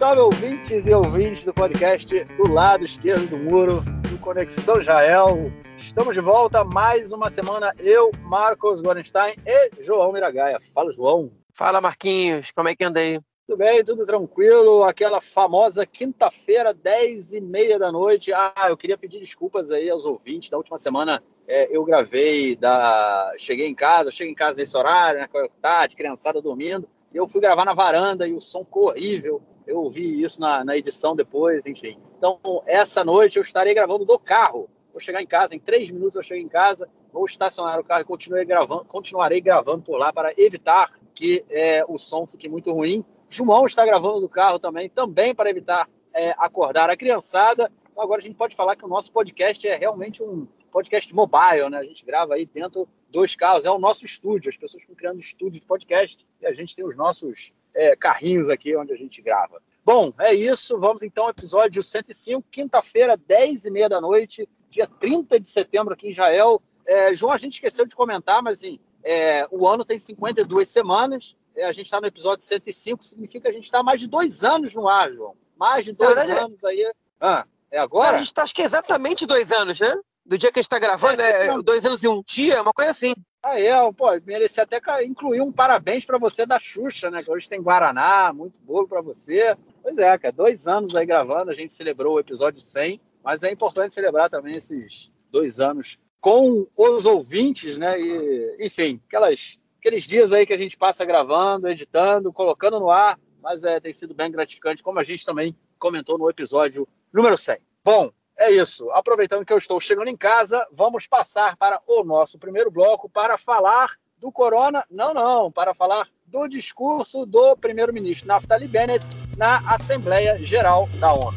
salve, ouvintes e ouvintes do podcast do lado esquerdo do muro, do Conexão Israel. Estamos de volta mais uma semana. Eu, Marcos Gorenstein e João Miragaia. Fala, João. Fala, Marquinhos. Como é que anda aí? Tudo bem, tudo tranquilo. Aquela famosa quinta-feira, 10 e meia da noite. Ah, eu queria pedir desculpas aí aos ouvintes. Da última semana é, eu gravei, da... cheguei em casa, cheguei em casa nesse horário, né, tarde, criançada dormindo. Eu fui gravar na varanda e o som ficou horrível. Eu ouvi isso na, na edição depois, enfim. Então, essa noite eu estarei gravando do carro. Vou chegar em casa, em três minutos eu chego em casa, vou estacionar o carro e continuarei gravando, continuarei gravando por lá para evitar que é, o som fique muito ruim. João está gravando do carro também, também para evitar é, acordar a criançada. Então, agora a gente pode falar que o nosso podcast é realmente um podcast mobile, né? A gente grava aí dentro dos carros, é o nosso estúdio. As pessoas estão criando estúdio de podcast e a gente tem os nossos é, carrinhos aqui onde a gente grava. Bom, é isso. Vamos então ao episódio 105, quinta-feira, 10 e meia da noite, dia 30 de setembro aqui em Israel. É, João, a gente esqueceu de comentar, mas assim, é, o ano tem 52 semanas. É, a gente está no episódio 105, significa que a gente está mais de dois anos no ar, João. Mais de dois verdade, anos aí. Ah, é agora? a gente está, acho que exatamente dois anos, né? Do dia que a gente está gravando, é, dois anos e um dia, uma coisa assim. Ah, é, pô, mereci até incluir um parabéns para você da Xuxa, né? Que hoje tem Guaraná, muito bolo para você. Pois é, cara, dois anos aí gravando, a gente celebrou o episódio 100, mas é importante celebrar também esses dois anos com os ouvintes, né? E, enfim, aquelas, aqueles dias aí que a gente passa gravando, editando, colocando no ar, mas é, tem sido bem gratificante, como a gente também comentou no episódio número 100. Bom, é isso. Aproveitando que eu estou chegando em casa, vamos passar para o nosso primeiro bloco para falar do corona. Não, não, para falar do discurso do primeiro-ministro Naftali Bennett na Assembleia Geral da ONU.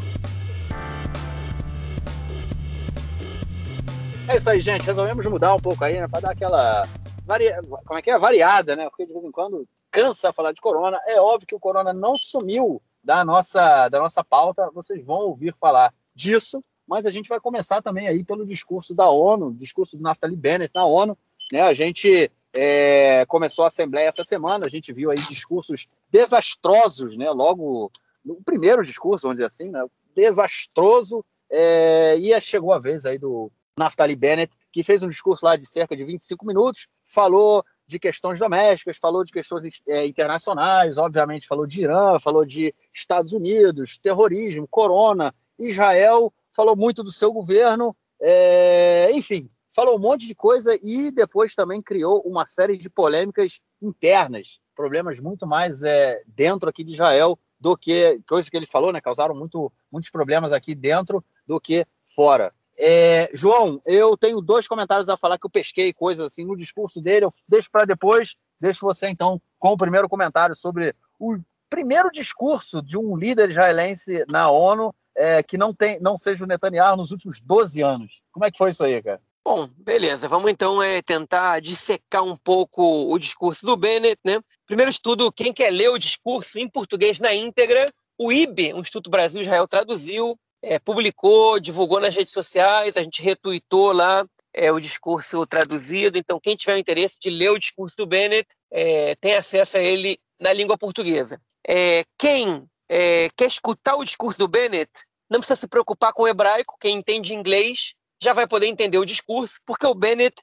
É isso aí, gente. Resolvemos mudar um pouco aí, né? Para dar aquela. Varia... Como é que é? Variada, né? Porque de vez em quando cansa falar de corona. É óbvio que o corona não sumiu da nossa, da nossa pauta. Vocês vão ouvir falar disso mas a gente vai começar também aí pelo discurso da ONU, discurso do Naftali Bennett na ONU. Né? A gente é, começou a Assembleia essa semana, a gente viu aí discursos desastrosos, né? logo no primeiro discurso, dizer assim, né? desastroso, é, e chegou a vez aí do Naftali Bennett, que fez um discurso lá de cerca de 25 minutos, falou de questões domésticas, falou de questões é, internacionais, obviamente falou de Irã, falou de Estados Unidos, terrorismo, corona, Israel, falou muito do seu governo, é, enfim, falou um monte de coisa e depois também criou uma série de polêmicas internas, problemas muito mais é, dentro aqui de Israel do que coisas que ele falou, né? Causaram muito, muitos problemas aqui dentro do que fora. É, João, eu tenho dois comentários a falar que eu pesquei coisas assim no discurso dele, eu deixo para depois. Deixo você então com o primeiro comentário sobre o primeiro discurso de um líder israelense na ONU é, que não, tem, não seja o Netanyahu nos últimos 12 anos. Como é que foi isso aí, cara? Bom, beleza. Vamos então é, tentar dissecar um pouco o discurso do Bennett. Né? Primeiro de tudo, quem quer ler o discurso em português na íntegra, o IB, o Instituto Brasil Israel, traduziu, é, publicou, divulgou nas redes sociais, a gente retuitou lá é, o discurso traduzido. Então, quem tiver o interesse de ler o discurso do Bennett, é, tem acesso a ele na língua portuguesa. É, quem é, quer escutar o discurso do Bennett, não precisa se preocupar com o hebraico, quem entende inglês já vai poder entender o discurso, porque o Bennett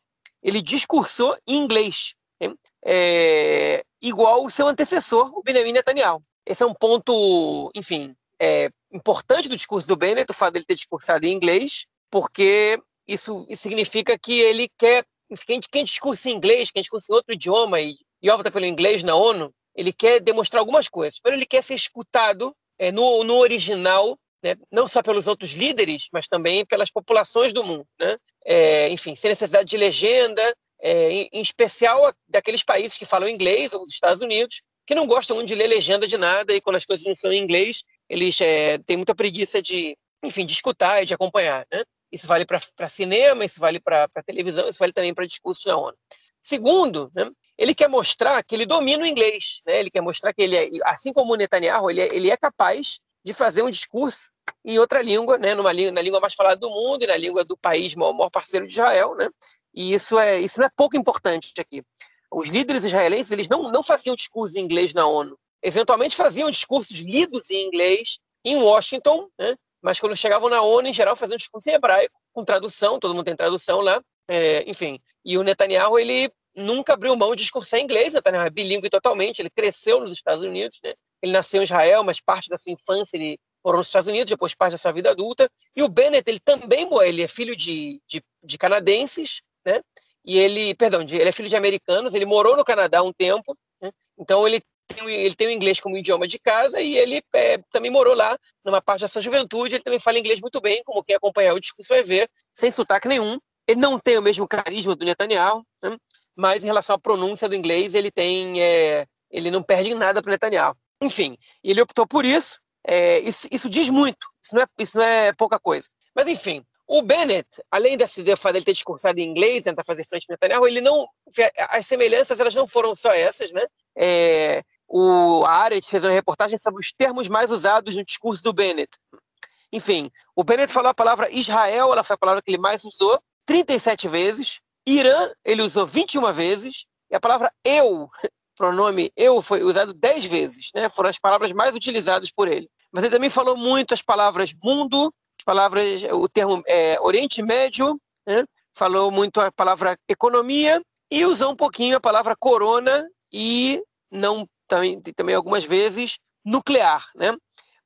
ele discursou em inglês, é, igual o seu antecessor, o Benjamin Netanyahu. Esse é um ponto, enfim, é, importante do discurso do Bennett, o fato dele ter discursado em inglês, porque isso, isso significa que ele quer, quem, quem discursa em inglês, quem discursa em outro idioma e, e opta pelo inglês na ONU, ele quer demonstrar algumas coisas. Primeiro, ele quer ser escutado é, no, no original, né? não só pelos outros líderes, mas também pelas populações do mundo. Né? É, enfim, sem necessidade de legenda, é, em, em, especial daqueles países que falam inglês, ou os Estados Unidos, que não gostam muito de ler legenda de nada, e quando as coisas não são em inglês, eles é, têm muita preguiça de, enfim, de escutar e de acompanhar. Né? Isso vale para cinema, isso vale para televisão, isso vale também para discursos na ONU. Segundo, né, ele quer mostrar que ele domina o inglês, né? ele quer mostrar que ele é, assim como o Netanyahu, ele é, ele é capaz de fazer um discurso em outra língua, né? Numa na língua mais falada do mundo e na língua do país maior, maior parceiro de Israel, né? E isso é isso não é pouco importante aqui. Os líderes israelenses eles não, não faziam discurso em inglês na ONU. eventualmente faziam discursos lidos em inglês em Washington, né? mas quando chegavam na ONU, em geral, faziam discurso em hebraico, com tradução, todo mundo tem tradução lá, é, enfim. E o Netanyahu, ele nunca abriu mão de discursar em inglês, Netanyahu é bilíngue totalmente, ele cresceu nos Estados Unidos, né? ele nasceu em Israel, mas parte da sua infância ele morou nos Estados Unidos, depois parte da sua vida adulta. E o Bennett, ele também ele é filho de, de, de canadenses, né? E ele, perdão, de, ele é filho de americanos, ele morou no Canadá um tempo, né? então ele tem, ele tem o inglês como idioma de casa e ele é, também morou lá numa parte da sua juventude. Ele também fala inglês muito bem, como quem acompanhar o discurso vai ver, sem sotaque nenhum. Ele não tem o mesmo carisma do Netanyahu, né? Mas em relação à pronúncia do inglês, ele tem, é, ele não perde nada para Netanyahu. Enfim, ele optou por isso. É, isso, isso, diz muito. Isso não, é, isso não é pouca coisa. Mas enfim, o Bennett, além desse de ele ter discursado em inglês, tentar fazer frente ao Netanyahu, ele não, as semelhanças elas não foram só essas, né? É, o Arendt fez uma reportagem sobre os termos mais usados no discurso do Bennett. Enfim, o Bennett falou a palavra Israel, ela foi a palavra que ele mais usou, 37 vezes. Irã, ele usou 21 vezes. E a palavra eu, pronome eu, foi usado 10 vezes. Né? Foram as palavras mais utilizadas por ele. Mas ele também falou muito as palavras mundo, as palavras, o termo é, Oriente Médio, né? falou muito a palavra economia e usou um pouquinho a palavra corona e não também, também algumas vezes nuclear, né?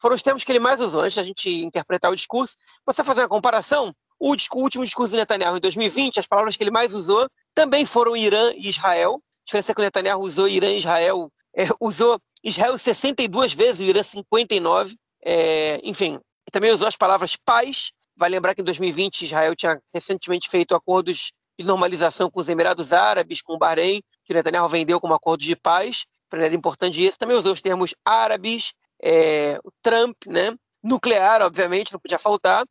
Foram os termos que ele mais usou antes da gente interpretar o discurso. Você fazer uma comparação, o, o último discurso do Netanyahu em 2020, as palavras que ele mais usou também foram Irã e Israel. A diferença é que o Netanyahu usou Irã e Israel, é, usou Israel 62 vezes, o Irã 59. É, enfim, também usou as palavras paz. Vai lembrar que em 2020 Israel tinha recentemente feito acordos de normalização com os Emirados Árabes, com o Bahrein, que o Netanyahu vendeu como acordo de paz era importante isso. Também usou os termos árabes, é, Trump, né? nuclear, obviamente, não podia faltar.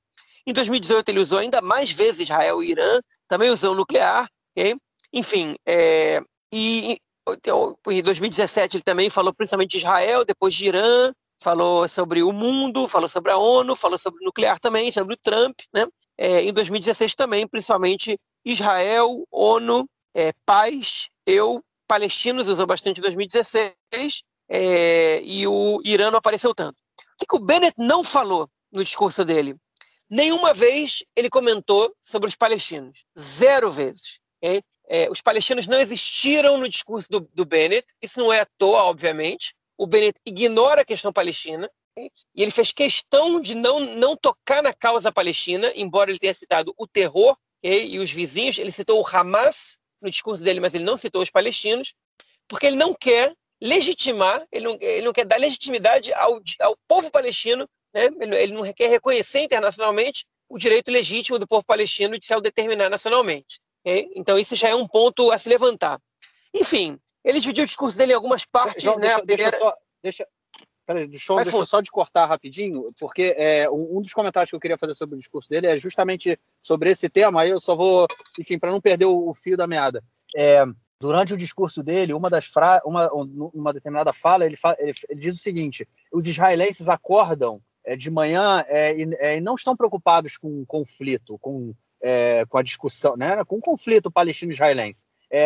Em 2018 ele usou ainda mais vezes Israel e Irã, também usou nuclear, okay? enfim, é, e em 2017 ele também falou principalmente de Israel, depois de Irã, falou sobre o mundo, falou sobre a ONU, falou sobre o nuclear também, sobre o Trump, né? É, em 2016 também, principalmente Israel, ONU, é, paz, eu, palestinos usou bastante em 2016 é, e o Irã não apareceu tanto. O que, que o Bennett não falou no discurso dele? Nenhuma vez ele comentou sobre os palestinos. Zero vezes. Okay? É, os palestinos não existiram no discurso do, do, Bennett. Isso não é à toa, obviamente. O Bennett ignora a questão palestina. E ele fez questão de não, não tocar na causa palestina, embora ele tenha citado o terror okay? e os vizinhos. Ele citou o Hamas no discurso dele, mas ele não citou os palestinos, porque ele não quer legitimar, ele não, ele não quer dar legitimidade ao, ao povo palestino, né? ele, não quer reconhecer internacionalmente o direito legítimo do povo palestino de se autodeterminar nacionalmente. Okay? Então, isso já é um ponto a se levantar. Enfim, ele dividiu o discurso dele em algumas partes. João, né? deixa, primeira... deixa, só, deixa, Peraí, deixa, deixa eu só de cortar rapidinho, porque é, um, dos comentários que eu queria fazer sobre o discurso dele é justamente sobre esse tema. Aí eu só vou, enfim, para não perder o, fio da meada. É, durante o discurso dele, uma das fra uma, uma determinada fala, ele, ele, ele, diz o seguinte: os israelenses acordam de manhã é, e, é, e, não estão preocupados com conflito, com, é, com a discussão, né, com o conflito palestino-israelense.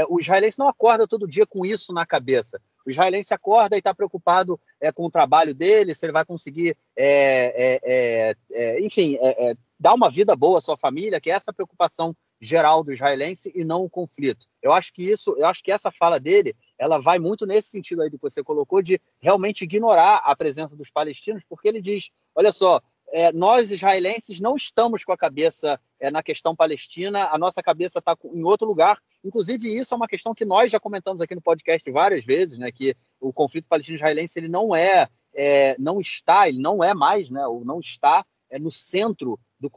o israelense não acorda todo dia com isso na cabeça. O israelense acorda e está preocupado é, com o trabalho dele, se ele vai conseguir, é, é, é enfim, é, dar uma vida boa à sua família, que é essa preocupação geral do israelense e não o conflito. Eu acho que isso, eu acho que essa fala dele, ela vai muito nesse sentido aí que você colocou de realmente ignorar a presença dos palestinos, porque ele diz, olha só, é, nós israelenses não estamos com a cabeça é, na questão palestina, a nossa cabeça está em outro lugar. Inclusive, isso é uma questão que nós já comentamos aqui no podcast várias vezes, né? Que o conflito palestino-israelense ele não é, é, não está, ele não é mais, né? Ou não está é, no centro do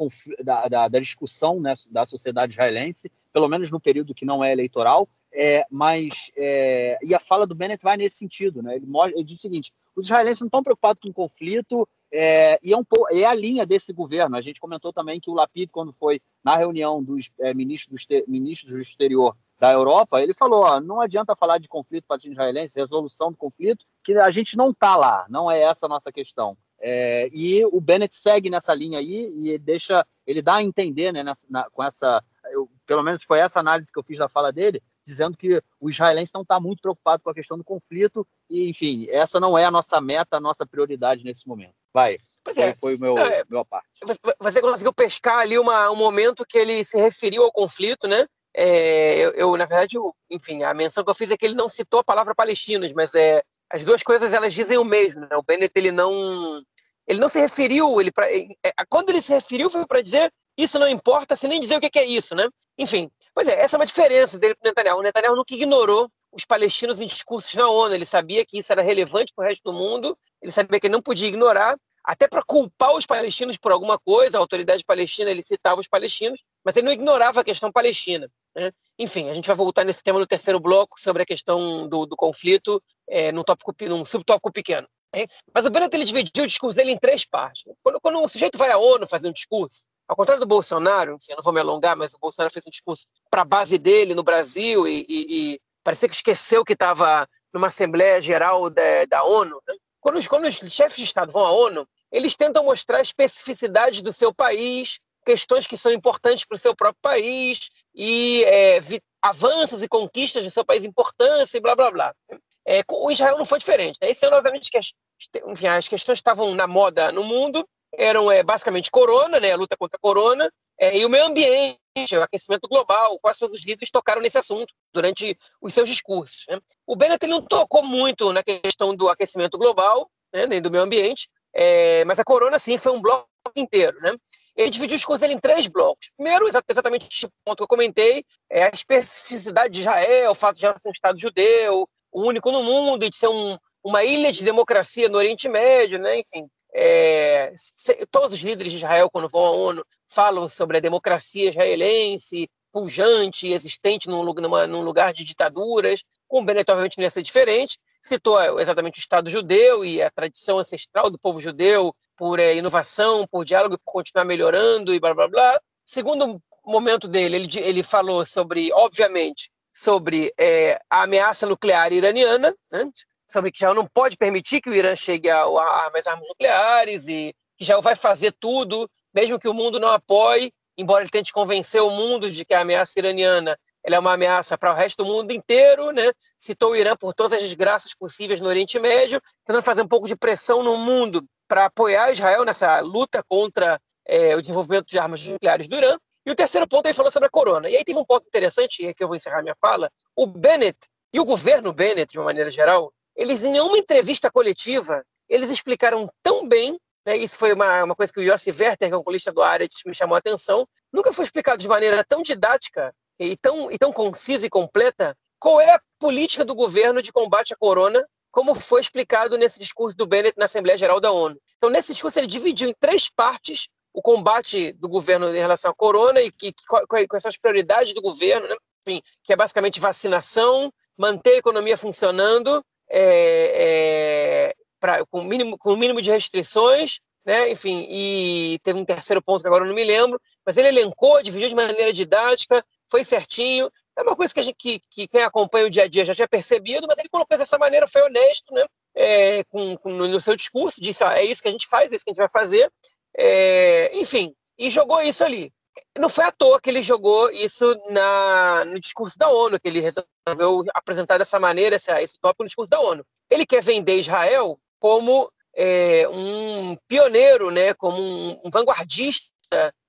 da, da, da, discussão né, da sociedade israelense, pelo menos no período que não é eleitoral. É, mas é, e a fala do Bennett vai nesse sentido, né? Ele, ele diz o seguinte: os israelenses não estão preocupados com o conflito, é, e é, um, é a linha desse governo. A gente comentou também que o Lapid, quando foi na reunião dos é, ministros, do, ministros do exterior da Europa, ele falou: ó, não adianta falar de conflito palestino-israelense, resolução do conflito, que a gente não está lá, não é essa a nossa questão. É, e o Bennett segue nessa linha aí e ele deixa, ele dá a entender, né, nessa, na, com essa, eu, pelo menos foi essa análise que eu fiz da fala dele, dizendo que o israelense não está muito preocupado com a questão do conflito e, enfim, essa não é a nossa meta, a nossa prioridade nesse momento. Vai. Pois é. Foi, o meu, é, meu parte. Você conseguiu pescar ali uma, um momento que ele se referiu ao conflito, né? É, eu, eu, na verdade, eu, enfim, a menção que eu fiz é que ele não citou a palavra palestinos, mas é, as duas coisas elas dizem o mesmo. Né? O Bennett ele não, ele não se referiu, ele pra, é, é quando ele se referiu foi para dizer isso não importa, sem nem dizer o que é isso, né? Enfim, pois é, essa é uma diferença dele para o Netanyahu. O Netanyahu nunca ignorou os palestinos em discursos na ONU. Ele sabia que isso era relevante para o resto do mundo. Ele sabia que ele não podia ignorar até para culpar os palestinos por alguma coisa, a autoridade palestina ele citava os palestinos, mas ele não ignorava a questão palestina. Né? Enfim, a gente vai voltar nesse tema no terceiro bloco sobre a questão do, do conflito é, num, tópico, num subtópico pequeno. Hein? Mas o Bennett ele dividiu o discurso dele em três partes. Quando, quando um sujeito vai à ONU fazer um discurso, ao contrário do Bolsonaro, enfim, eu não vou me alongar, mas o Bolsonaro fez um discurso para a base dele no Brasil e, e, e parecia que esqueceu que estava numa Assembleia Geral da, da ONU. Né? Quando, quando os chefes de Estado vão à ONU, eles tentam mostrar especificidades do seu país, questões que são importantes para o seu próprio país, e é, avanços e conquistas do seu país, importância e blá blá blá. É, o Israel não foi diferente. Né? Esse ano, obviamente, que as, enfim, as questões estavam na moda no mundo, eram é, basicamente corona, né, a luta contra a corona, é, e o meio ambiente, o aquecimento global, quase todos os líderes tocaram nesse assunto durante os seus discursos. Né? O Bennett não tocou muito na questão do aquecimento global, né, nem do meio ambiente, é, mas a corona, sim, foi um bloco inteiro. Né? Ele dividiu as coisas em três blocos. Primeiro, exatamente o ponto que eu comentei, é a especificidade de Israel, o fato de ser um Estado judeu, único no mundo, e de ser um, uma ilha de democracia no Oriente Médio, né? enfim. É, todos os líderes de Israel, quando vão à ONU, falam sobre a democracia israelense, pujante, existente num, numa, num lugar de ditaduras. Com o Bennett, obviamente, não ia ser diferente. Citou é, exatamente o Estado judeu e a tradição ancestral do povo judeu por é, inovação, por diálogo, por continuar melhorando e blá blá blá. Segundo momento dele, ele, ele falou sobre, obviamente, sobre é, a ameaça nuclear iraniana, né? sobre que Israel não pode permitir que o Irã chegue a, a armas, armas nucleares e que Israel vai fazer tudo, mesmo que o mundo não apoie, embora ele tente convencer o mundo de que a ameaça iraniana é uma ameaça para o resto do mundo inteiro, né? citou o Irã por todas as desgraças possíveis no Oriente Médio, tentando fazer um pouco de pressão no mundo para apoiar Israel nessa luta contra é, o desenvolvimento de armas nucleares do Irã. E o terceiro ponto ele falou sobre a corona. E aí teve um ponto interessante, e aqui eu vou encerrar minha fala. O Bennett e o governo Bennett, de uma maneira geral, eles, em nenhuma entrevista coletiva, eles explicaram tão bem, né, isso foi uma, uma coisa que o Yossi Werther, que é um colista do Aretz, me chamou a atenção, nunca foi explicado de maneira tão didática e tão, e tão concisa e completa qual é a política do governo de combate à corona, como foi explicado nesse discurso do Bennett na Assembleia Geral da ONU. Então, nesse discurso, ele dividiu em três partes o combate do governo em relação à corona e que, que, quais são as prioridades do governo, né? Enfim, que é basicamente vacinação, manter a economia funcionando é, é, pra, com, mínimo, com o mínimo de restrições, né? enfim, e teve um terceiro ponto que agora eu não me lembro, mas ele elencou, dividiu de maneira didática, foi certinho. É uma coisa que, a gente, que, que quem acompanha o dia a dia já tinha percebido, mas ele colocou dessa maneira, foi honesto, né? É, com, com, no seu discurso, disse: ah, é isso que a gente faz, é isso que a gente vai fazer. É, enfim, e jogou isso ali não foi à toa que ele jogou isso na, no discurso da ONU, que ele resolveu apresentar dessa maneira esse, esse tópico no discurso da ONU. Ele quer vender Israel como é, um pioneiro, né, como um, um vanguardista,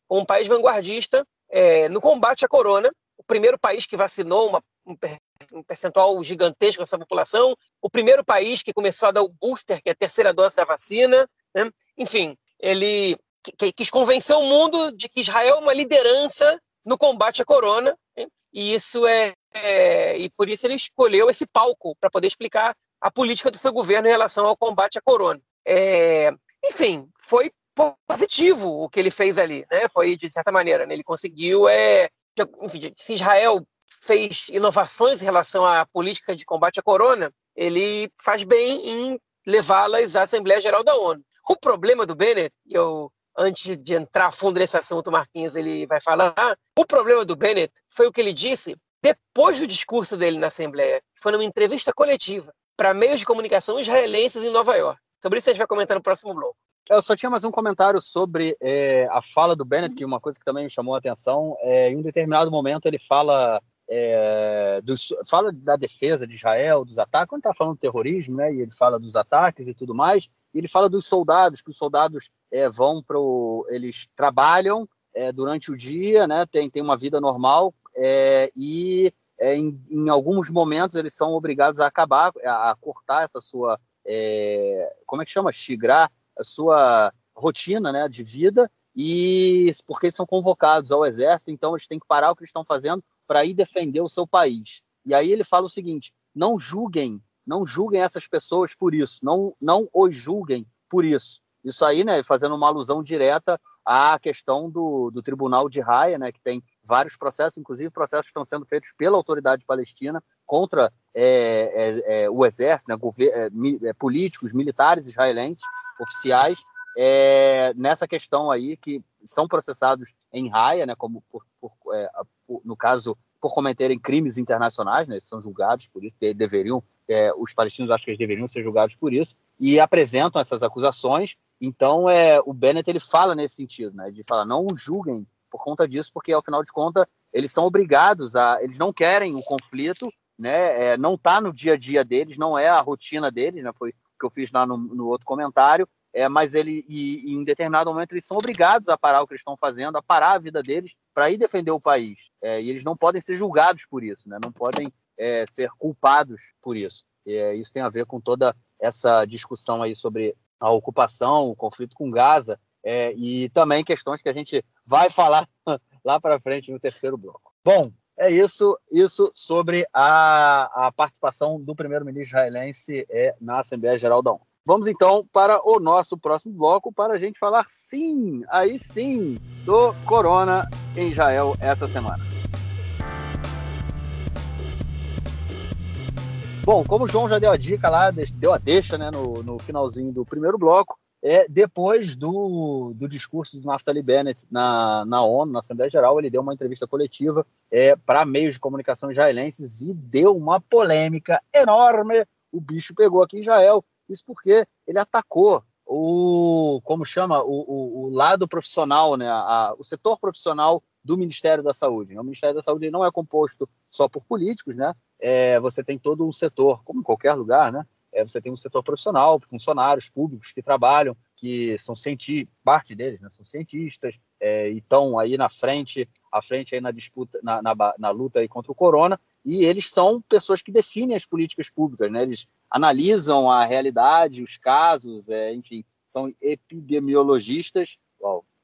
um país vanguardista é, no combate à corona, o primeiro país que vacinou uma, um percentual gigantesco dessa população, o primeiro país que começou a dar o booster, que é a terceira dose da vacina, né? enfim, ele quis convencer o mundo de que Israel é uma liderança no combate à corona, hein? e isso é, é, e por isso ele escolheu esse palco para poder explicar a política do seu governo em relação ao combate à corona. É, enfim, foi positivo o que ele fez ali, né? Foi de certa maneira, né? ele conseguiu, é, enfim, se Israel fez inovações em relação à política de combate à corona, ele faz bem em levá-las à Assembleia Geral da ONU. O problema do Bennett, eu antes de entrar a fundo nesse assunto, Marquinhos ele vai falar. O problema do Bennett foi o que ele disse depois do discurso dele na Assembleia, foi numa entrevista coletiva para meios de comunicação israelenses em Nova York. Sobre isso a gente vai comentar no próximo bloco. Eu só tinha mais um comentário sobre é, a fala do Bennett, que uma coisa que também me chamou a atenção. É, em um determinado momento ele fala, é, fala da defesa de Israel, dos ataques, quando está falando do terrorismo, né? E ele fala dos ataques e tudo mais. Ele fala dos soldados, que os soldados é, vão para eles trabalham é, durante o dia, né? Tem, tem uma vida normal é, e em, em, alguns momentos eles são obrigados a acabar, a, a cortar essa sua, como é que chama, xigrar a sua rotina né, de vida e porque eles são convocados ao exército, então eles têm que parar o que estão fazendo para ir defender o seu país. E aí ele fala o seguinte: não julguem, não julguem essas pessoas por isso, não, não os julguem por isso. Isso aí, né, fazendo uma alusão direta à questão do, do Tribunal de Raia, né, que tem vários processos, inclusive processos que estão sendo feitos pela autoridade palestina contra é, é, é, o exército, né, é, é, políticos, militares israelenses, oficiais é, nessa questão aí que são processados em raia, né, como por, por, por, no caso por cometerem crimes internacionais, né, são julgados por isso, deveriam, é, os palestinos acho que eles deveriam ser julgados por isso e apresentam essas acusações. Então, é, o Bennett ele fala nesse sentido, né, de falar não julguem por conta disso, porque ao final de contas eles são obrigados a, eles não querem o conflito, né, é, não está no dia a dia deles, não é a rotina deles, né, foi o que eu fiz lá no, no outro comentário é, mas ele e, e, em determinado momento eles são obrigados a parar o que eles estão fazendo, a parar a vida deles para ir defender o país. É, e eles não podem ser julgados por isso, né? não podem é, ser culpados por isso. É, isso tem a ver com toda essa discussão aí sobre a ocupação, o conflito com Gaza é, e também questões que a gente vai falar lá para frente no terceiro bloco. Bom, é isso, isso sobre a, a participação do primeiro-ministro israelense é, na Assembleia Geral da ONU. Vamos então para o nosso próximo bloco para a gente falar sim, aí sim, do Corona em Israel essa semana. Bom, como o João já deu a dica lá, deu a deixa né, no, no finalzinho do primeiro bloco, é, depois do, do discurso do Naftali Bennett na, na ONU, na Assembleia Geral, ele deu uma entrevista coletiva é, para meios de comunicação israelenses e deu uma polêmica enorme. O bicho pegou aqui em Israel isso porque ele atacou o, como chama, o, o, o lado profissional, né, a, o setor profissional do Ministério da Saúde. O Ministério da Saúde não é composto só por políticos, né? É, você tem todo um setor, como em qualquer lugar, né? É, você tem um setor profissional, funcionários públicos que trabalham, que são cientistas, parte deles, né? São cientistas é, e estão aí na frente, à frente aí na disputa, na, na, na luta aí contra o corona. E eles são pessoas que definem as políticas públicas, né? Eles analisam a realidade, os casos, é, enfim, são epidemiologistas,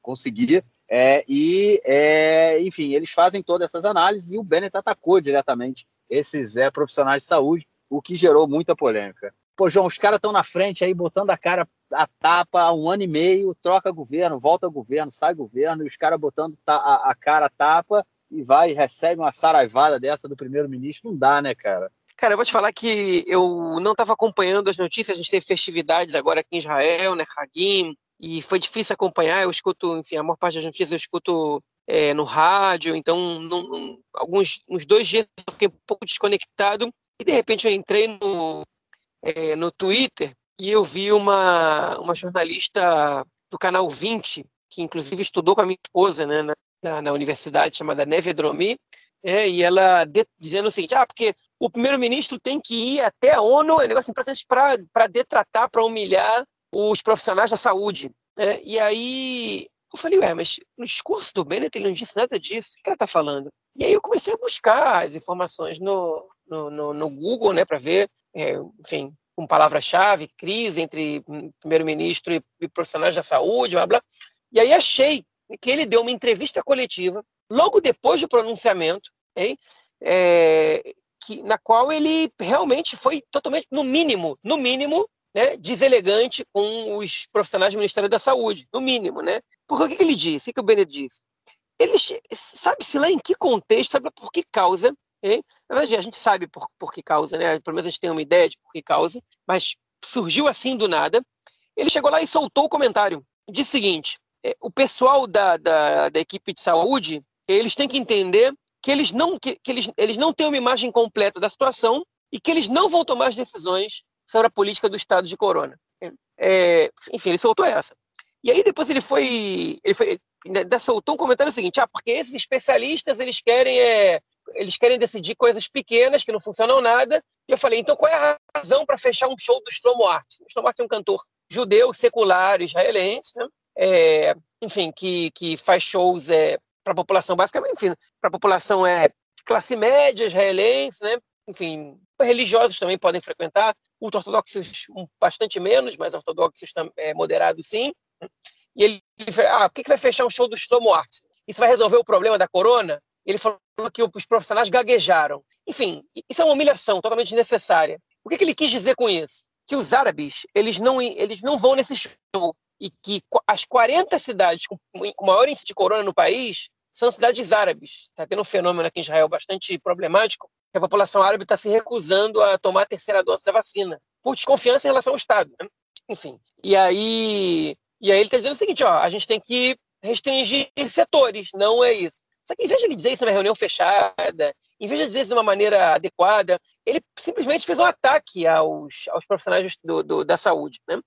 consegui, é, e, é, enfim, eles fazem todas essas análises e o Bennett atacou diretamente esses é, profissionais de saúde, o que gerou muita polêmica. Pô, João, os caras estão na frente aí, botando a cara a tapa há um ano e meio, troca governo, volta governo, sai governo, e os caras botando a, a cara a tapa e vai recebe uma saraivada dessa do primeiro-ministro, não dá, né, cara? Cara, eu vou te falar que eu não estava acompanhando as notícias, a gente teve festividades agora aqui em Israel, né, Hagim, e foi difícil acompanhar, eu escuto, enfim, a maior parte das notícias eu escuto é, no rádio, então alguns uns dois dias eu fiquei um pouco desconectado, e de repente eu entrei no, é, no Twitter e eu vi uma, uma jornalista do canal 20, que inclusive estudou com a minha esposa né, na, na universidade, chamada Neve Dromi, é, e ela de, dizendo o seguinte: ah, porque o primeiro-ministro tem que ir até a ONU, é negócio importante para detratar, para humilhar os profissionais da saúde. É, e aí eu falei, ué, mas no discurso do Bennett ele não disse nada disso, o que ela está falando? E aí eu comecei a buscar as informações no, no, no, no Google, né, para ver, é, enfim, com palavra-chave, crise entre primeiro-ministro e, e, profissionais da saúde, blá, blá. E aí achei que ele deu uma entrevista coletiva logo depois do pronunciamento, hein, é, que, na qual ele realmente foi totalmente, no mínimo, no mínimo, né, deselegante com os profissionais do Ministério da Saúde, no mínimo, né? Porque o que ele disse? O que o Bennett disse? Ele sabe-se lá em que contexto, sabe por que causa. Hein? A gente sabe por, por que causa, né? Pelo menos a gente tem uma ideia de por que causa, mas surgiu assim do nada. Ele chegou lá e soltou o comentário. Disse o seguinte: é, o pessoal da, da, da equipe de saúde, eles têm que entender que eles não que, que, eles, eles não têm uma imagem completa da situação e que eles não vão tomar as decisões sobre a política do estado de corona. É, enfim, ele soltou essa. E aí depois ele foi, ele foi ainda soltou um comentário seguinte: ah, porque esses especialistas eles querem é, eles querem decidir coisas pequenas que não funcionam nada. E eu falei, então qual é a razão para fechar um show do Shlomo Arts? O Shlomo Arts é um cantor judeu, secular, israelense, né? é, enfim, que, que faz shows é, para a população, basicamente, enfim, para a população é classe média israelense, né? enfim, religiosos também podem frequentar, ultra-ortodoxos bastante menos, mas ortodoxos é, moderados sim. E ele, ele ah, por que, que vai fechar um show do Shlomo Arts? Isso vai resolver o problema da corona? Ele falou que os profissionais gaguejaram. Enfim, isso é uma humilhação totalmente desnecessária. O que, que ele quis dizer com isso? Que os árabes, eles não, eles não vão nesse show e que as 40 cidades com, maior índice de corona no país são cidades árabes. Está tendo um fenômeno aqui em Israel bastante problemático, que a população árabe está se recusando a tomar a terceira dose da vacina, por desconfiança em relação ao Estado. Né? Enfim, e aí, e aí ele está dizendo o seguinte, ó, a gente tem que restringir setores, não é isso. Só que em vez de ele dizer isso numa reunião fechada, em vez de dizer isso de uma maneira adequada, ele simplesmente fez um ataque aos, aos profissionais do, do, da saúde. Né?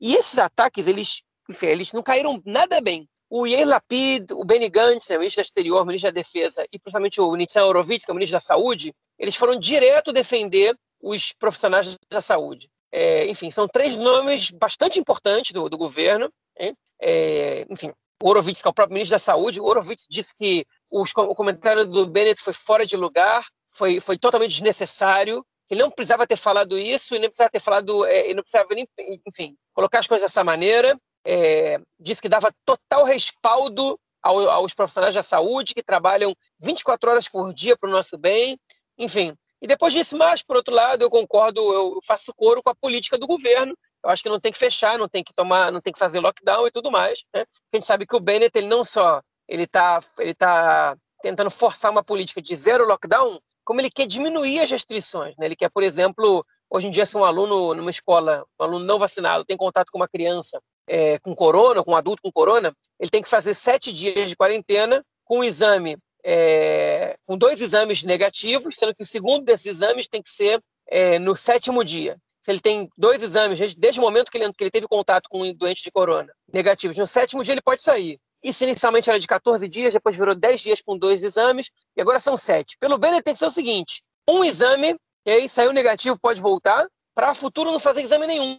E esses ataques, eles, enfim, eles não caíram nada bem. O Yair Lapid, o Benny Gantz, né, o ministro da Exterior, o ministro da Defesa, e principalmente o Nitzan Horowitz, que é o ministro da Saúde, eles foram direto defender os profissionais da saúde. É, enfim, são três nomes bastante importantes do, do governo. É, enfim, o Horowitz, que é o próprio ministro da Saúde, o disse que os, o comentário do Bennett foi fora de lugar, foi, foi totalmente desnecessário, que ele não precisava ter falado isso e nem precisava ter falado, é, não precisava nem, enfim, colocar as coisas dessa maneira. É, disse que dava total respaldo ao, aos profissionais da saúde que trabalham 24 horas por dia para o nosso bem, enfim. E depois disso, mas, por outro lado, eu concordo, eu faço coro com a política do governo. Eu acho que não tem que fechar, não tem que tomar, não tem que fazer lockdown e tudo mais. Né? A gente sabe que o Bennett ele não só ele está ele tá tentando forçar uma política de zero lockdown, como ele quer diminuir as restrições. Né? Ele quer, por exemplo, hoje em dia, se um aluno numa escola, um aluno não vacinado, tem contato com uma criança é, com corona, com um adulto com corona, ele tem que fazer sete dias de quarentena com um exame, é, com dois exames negativos, sendo que o segundo desses exames tem que ser é, no sétimo dia. Se ele tem dois exames, desde o momento que ele, que ele teve contato com um doente de corona, negativos, no sétimo dia ele pode sair. Isso inicialmente era de 14 dias, depois virou 10 dias com dois exames, e agora são sete. Pelo Bennett tem que ser o seguinte: um exame, e aí saiu negativo, pode voltar, para futuro não fazer exame nenhum.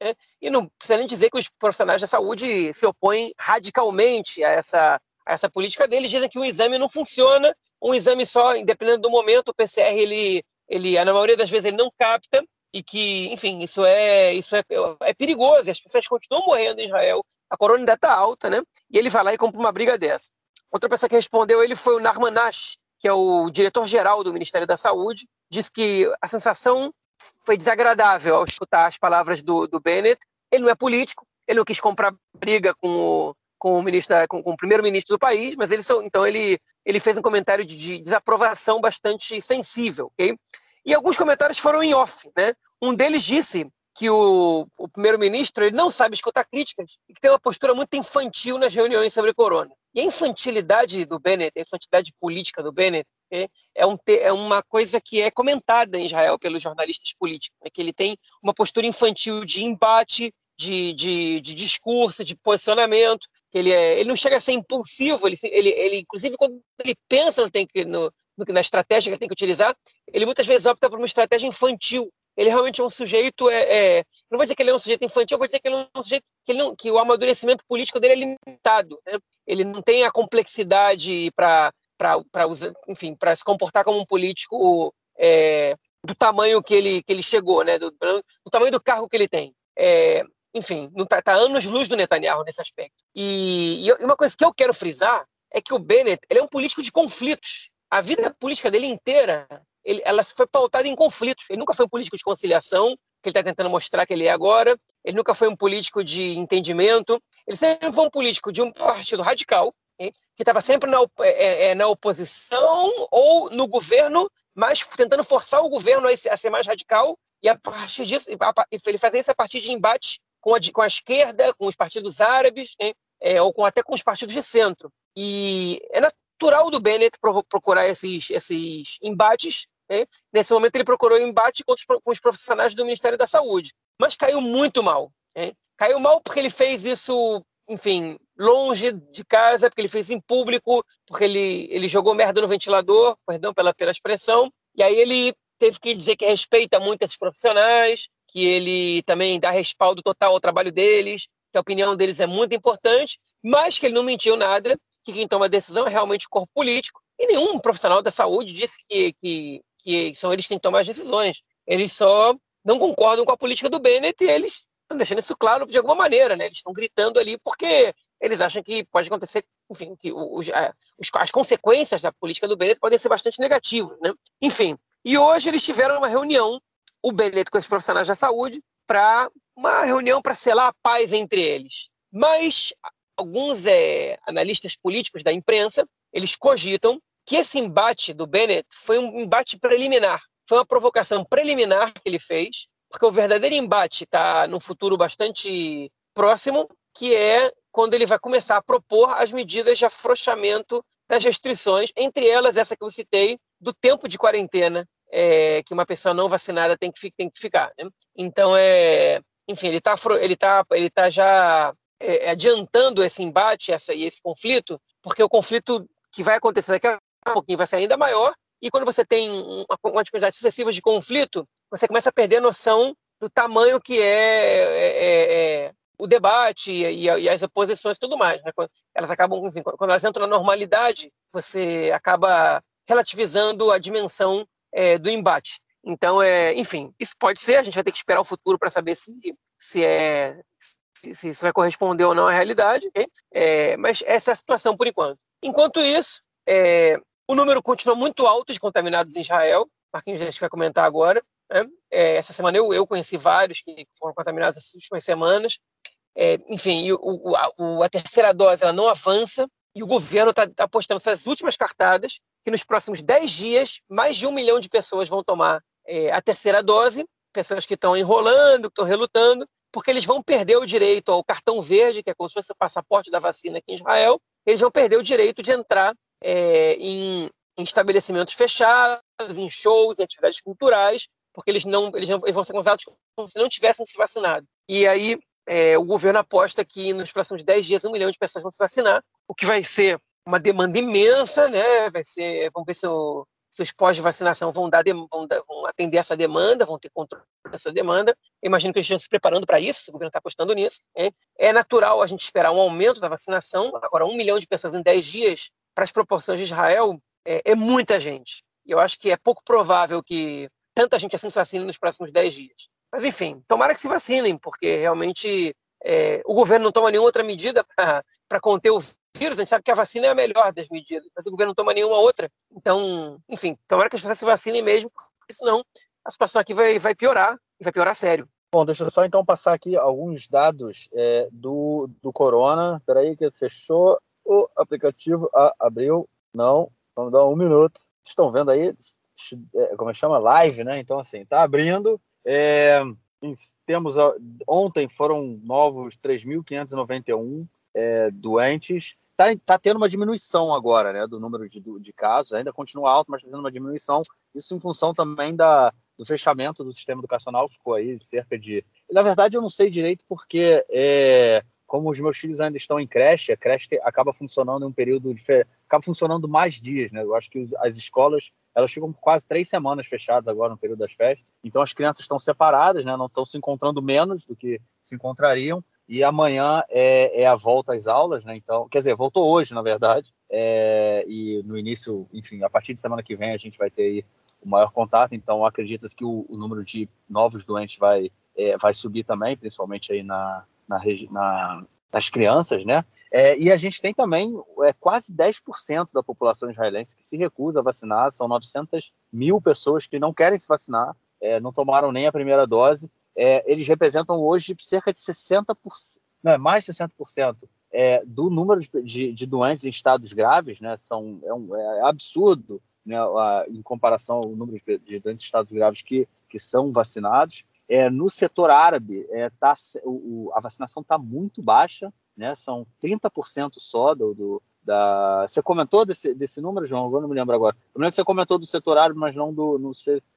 Né? E não precisa nem dizer que os profissionais da saúde se opõem radicalmente a essa, a essa política deles, dizem que um exame não funciona, um exame só, independente do momento, o PCR, ele, ele, na maioria das vezes, ele não capta, e que, enfim, isso é, isso é, é perigoso, as pessoas continuam morrendo em Israel a corona ainda está alta, né? E ele vai lá e compra uma briga dessa. Outra pessoa que respondeu ele foi o Narman Nash, que é o diretor-geral do Ministério da Saúde, disse que a sensação foi desagradável ao escutar as palavras do, do Bennett. Ele não é político, ele não quis comprar briga com o, com o, ministro, com, com o primeiro-ministro do país, mas ele, então ele, ele fez um comentário de, de desaprovação bastante sensível, ok? E alguns comentários foram em off, né? Um deles disse que o, o primeiro-ministro ele não sabe escutar críticas e que tem uma postura muito infantil nas reuniões sobre corona. E a infantilidade do Bennett, a infantilidade política do Bennett, é, é, um, é uma coisa que é comentada em Israel pelos jornalistas políticos, é que ele tem uma postura infantil de embate, de, de, de discurso, de posicionamento, que ele, é, ele não chega a ser impulsivo, ele, ele, ele inclusive quando ele pensa no, tem no, na estratégia que ele tem que utilizar, ele muitas vezes opta por uma estratégia infantil, ele realmente é um sujeito. É, é, não vou dizer que ele é um sujeito infantil, vou dizer que ele é um sujeito que, não, que o amadurecimento político dele é limitado. Né? Ele não tem a complexidade para enfim, para se comportar como um político é, do tamanho que ele, que ele chegou, né? do, do tamanho do cargo que ele tem. É, enfim, não tá, tá anos luz do Netanyahu nesse aspecto. E, e, uma coisa que eu quero frisar é que o Bennett ele é um político de conflitos. A vida política dele inteira ele, ela foi pautada em conflitos. Ele nunca foi um político de conciliação, que ele está tentando mostrar que ele é agora. Ele nunca foi um político de entendimento. Ele sempre foi um político de um partido radical, que estava sempre na, é, é, na oposição ou no governo, mas tentando forçar o governo a, a ser mais radical. E a partir disso, ele fazia isso a partir de embates com a, com a esquerda, com os partidos árabes, é, ou com, até com os partidos de centro. E é natural do Bennett procurar esses, esses embates? Nesse momento, ele procurou embate com os, com os, profissionais do Ministério da Saúde, mas caiu muito mal. Caiu mal porque ele fez isso enfim, longe de casa, porque ele fez em público, porque ele, ele jogou merda no ventilador, perdão pela, pela expressão, e aí ele teve que dizer que respeita muito esses profissionais, que ele também dá respaldo total ao trabalho deles, que a opinião deles é muito importante, mas que ele não mentiu nada, que quem toma a decisão é realmente o corpo político, e nenhum profissional da saúde disse que, que, que são eles que têm que tomar as decisões. Eles só não concordam com a política do Bennett e eles estão deixando isso claro de alguma maneira, né? Eles estão gritando ali porque eles acham que pode acontecer, enfim, que os, as consequências da política do Bennett podem ser bastante negativas, né? Enfim, e hoje eles tiveram uma reunião, o Bennett com os profissionais da saúde, para uma reunião para selar a paz entre eles. Mas alguns é, analistas políticos da imprensa, eles cogitam que esse embate do Bennett foi um embate preliminar, foi uma provocação preliminar que ele fez, porque o verdadeiro embate está no futuro bastante próximo, que é quando ele vai começar a propor as medidas de afrouxamento das restrições, entre elas essa que eu citei, do tempo de quarentena é, que uma pessoa não vacinada tem que, tem que ficar. Né? Então, é, enfim, ele está ele tá, ele tá já é, adiantando esse embate essa, e esse conflito, porque o conflito que vai acontecer daqui a pouquinho vai ser ainda maior, e quando você tem uma quantidade sucessiva de conflito, você começa a perder a noção do tamanho que é, é, é, é o debate e, e, as oposições e tudo mais. Né? Elas acabam, enfim, quando elas entram na normalidade, você acaba relativizando a dimensão é, do embate. Então, é, enfim, isso pode ser, a gente vai ter que esperar o futuro para saber se, se, é, se, se, isso vai corresponder ou não à realidade, okay? é, mas essa é a situação por enquanto. Enquanto isso, é, o número continua muito alto de contaminados em Israel, Marquinhos a gente vai comentar agora. Né? É, essa semana eu, eu conheci vários que foram contaminados nessas últimas semanas. É, enfim, o, a, a, terceira dose ela não avança e o governo está tá apostando essas últimas cartadas que nos próximos 10 dias, mais de um milhão de pessoas vão tomar é, a terceira dose, pessoas que estão enrolando, que estão relutando, porque eles vão perder o direito ao cartão verde, que é como se fosse o passaporte da vacina aqui em Israel, eles vão perder o direito de entrar é, em, em, estabelecimentos fechados, em shows, em atividades culturais, porque eles não eles, não, eles vão ser considerados como se não tivessem se vacinado. E aí é, o governo aposta que nos próximos 10 dias um milhão de pessoas vão se vacinar, o que vai ser uma demanda imensa, né? Vai ser, vamos ver se, o, se os pós-vacinação vão, dar, vão, vão atender essa demanda, vão ter controle dessa demanda. imagino que eles estão se preparando para isso, o governo está apostando nisso. Hein? É natural a gente esperar um aumento da vacinação. Agora, um milhão de pessoas em 10 dias, para as proporções de Israel, é, é muita gente. E eu acho que é pouco provável que tanta gente assim se vacine nos próximos 10 dias. Mas, enfim, tomara que se vacinem, porque realmente é, o governo não toma nenhuma outra medida para conter o vírus, a gente sabe que a vacina é a melhor das medidas, mas o governo não toma nenhuma outra. Então, enfim, tomara que as pessoas se vacinem mesmo, porque senão a situação aqui vai, vai piorar, e vai piorar sério. Bom, deixa eu só então passar aqui alguns dados é, do, do Corona. Espera aí que fechou o aplicativo. Ah, abriu. Não, vamos dar um minuto. Vocês estão vendo aí, como é chama? Live, né? Então, assim, tá abrindo. É, temos, ontem foram novos 3.591 é, doentes. Está tá tendo uma diminuição agora né, do número de, de casos, ainda continua alto, mas está tendo uma diminuição. Isso em função também da, do fechamento do sistema educacional, ficou aí cerca de. Na verdade, eu não sei direito porque, é, como os meus filhos ainda estão em creche, a creche acaba funcionando em um período de. acaba funcionando mais dias, né? Eu acho que as escolas elas ficam quase três semanas fechadas agora no período das festas. Então as crianças estão separadas, né? Não estão se encontrando menos do que se encontrariam. E amanhã é, é, a volta às aulas, né? Então, quer dizer, voltou hoje, na verdade. É, e no início, enfim, a partir de semana que vem a gente vai ter aí o maior contato. Então, acredita que o, o, número de novos doentes vai, é, vai subir também, principalmente aí na, na, na das crianças, né? É, e a gente tem também é, quase 10% da população israelense que se recusa a vacinar. São 900 mil pessoas que não querem se vacinar, é, não tomaram nem a primeira dose é, eles representam hoje cerca de 60%, não, é mais de 60% é, do número de, de, de, doentes em estados graves, né? São, é, um, é absurdo né, a, em comparação ao número de, de doentes em estados graves que, que são vacinados. É, no setor árabe, é, tá, o, a vacinação está muito baixa, né? são 30% só do, do, da... Você comentou desse, desse número, João? Eu não me lembro agora. Eu lembro que você comentou do setor árabe, mas não do. Não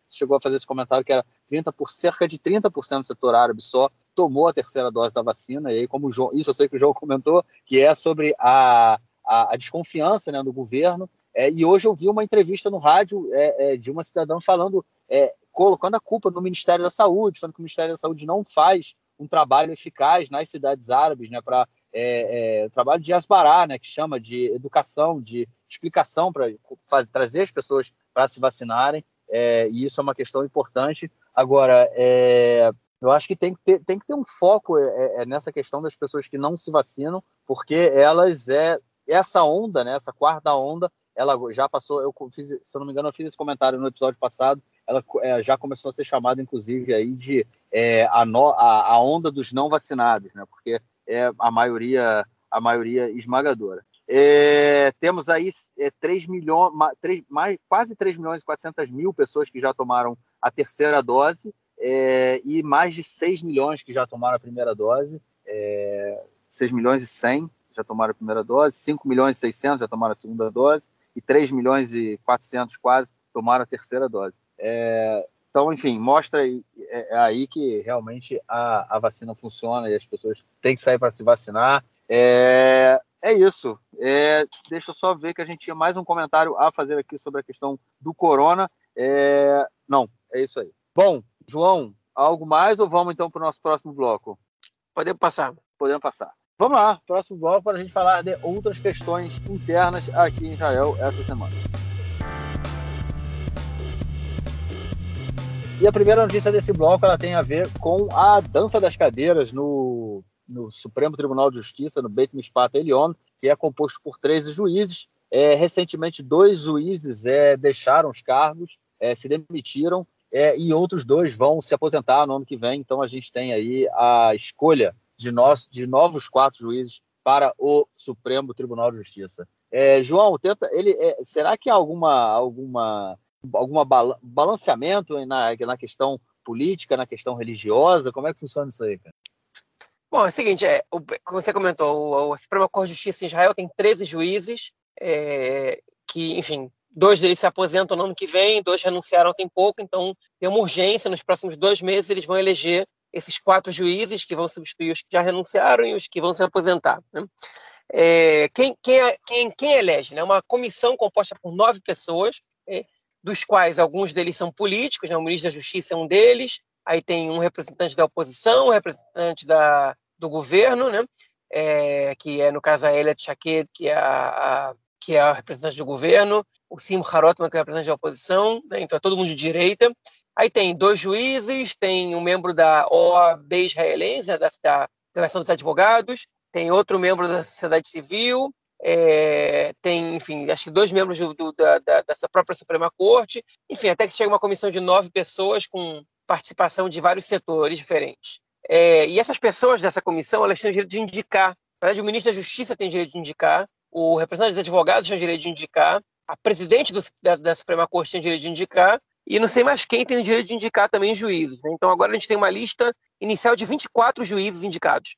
chegou a fazer esse comentário que era 30 por, cerca de 30% do setor árabe só tomou a terceira dose da vacina. E aí, como o João, isso eu sei que o João comentou, que é sobre a, a, a desconfiança né, do governo. É, e hoje eu vi uma entrevista no rádio é, é, de uma cidadã falando, é, colocando a culpa no Ministério da Saúde, falando que o Ministério da Saúde não faz um trabalho eficaz nas cidades árabes, né, para é, é, o trabalho de asbará, né, que chama de educação, de explicação para trazer as pessoas para se vacinarem, e isso é uma questão importante. Agora, eu acho que tem que ter, tem que ter um foco nessa questão das pessoas que não se vacinam, porque elas é essa onda, né, essa quarta onda, ela já passou, eu fiz, se eu não me engano, eu fiz esse comentário no episódio passado, ela é, já começou a ser chamada, inclusive, aí de é, a, no, a, a, onda dos não vacinados, né? Porque é a maioria, a maioria esmagadora. É, temos aí é, 3 milhões, 3, mais, quase 3 milhões e 400 mil pessoas que já tomaram a terceira dose é, e mais de 6 milhões que já tomaram a primeira dose, é, 6 milhões e 100 já tomaram a primeira dose, 5 milhões e 600 já tomaram a segunda dose e 3 milhões e 400 quase tomaram a terceira dose. É, então, enfim, mostra aí, é, é, aí que realmente a, a vacina funciona e as pessoas têm que sair para se vacinar. É, é isso. É, deixa eu só ver que a gente tinha mais um comentário a fazer aqui sobre a questão do corona. É, não, é isso aí. Bom, João, algo mais ou vamos então para o nosso próximo bloco? Podemos passar. Podemos passar. Vamos lá, próximo bloco para a gente falar de outras questões internas aqui em Israel essa semana. E a primeira notícia desse bloco ela tem a ver com a dança das cadeiras no, no Supremo Tribunal de Justiça, no Beit Mishpat Elion, que é composto por 13 juízes. É, recentemente, dois juízes é, deixaram os cargos, é, se demitiram, é, e outros dois vão se aposentar no ano que vem. Então, a gente tem aí a escolha de, nós, de novos quatro juízes para o Supremo Tribunal de Justiça. É, João, tenta, ele, é, será que há alguma, alguma alguma balanceamento na, na questão política, na questão religiosa? Como é que funciona isso aí, cara? Bom, é o seguinte, é, o, como você comentou, o, Supremo Corte de Justiça em Israel tem 13 juízes, é, que, enfim, dois deles se aposentam no ano que vem, dois renunciaram tem pouco, então tem uma urgência, nos próximos dois meses eles vão eleger esses quatro juízes que vão substituir os que já renunciaram e os que vão se aposentar. Né? É, quem, quem, quem, quem elege? Né? Uma comissão composta por nove pessoas, é, dos quais alguns deles são políticos, né? o ministro da Justiça é um deles, aí tem um representante da oposição, um representante da, do governo, né? É, que é, no caso, a Elia Tchaked, que é a, a, que é a representante do governo, o Sim Harotman, que é o representante da oposição, né? então é todo mundo de direita. Aí tem dois juízes, tem um membro da OAB israelense, da, da Delegação dos Advogados, tem outro membro da sociedade civil, é, tem, enfim, acho que dois membros do, do, da, da, própria Suprema Corte, enfim, até que chega uma comissão de nove pessoas com participação de vários setores diferentes. É, e essas pessoas dessa comissão, elas têm o direito de indicar, na verdade, o ministro da Justiça tem o direito de indicar, o representante dos advogados tem o direito de indicar, a presidente do, da, da, Suprema Corte tem o direito de indicar, e não sei mais quem tem o direito de indicar também juízes. Né? Então agora a gente tem uma lista inicial de 24 juízes indicados.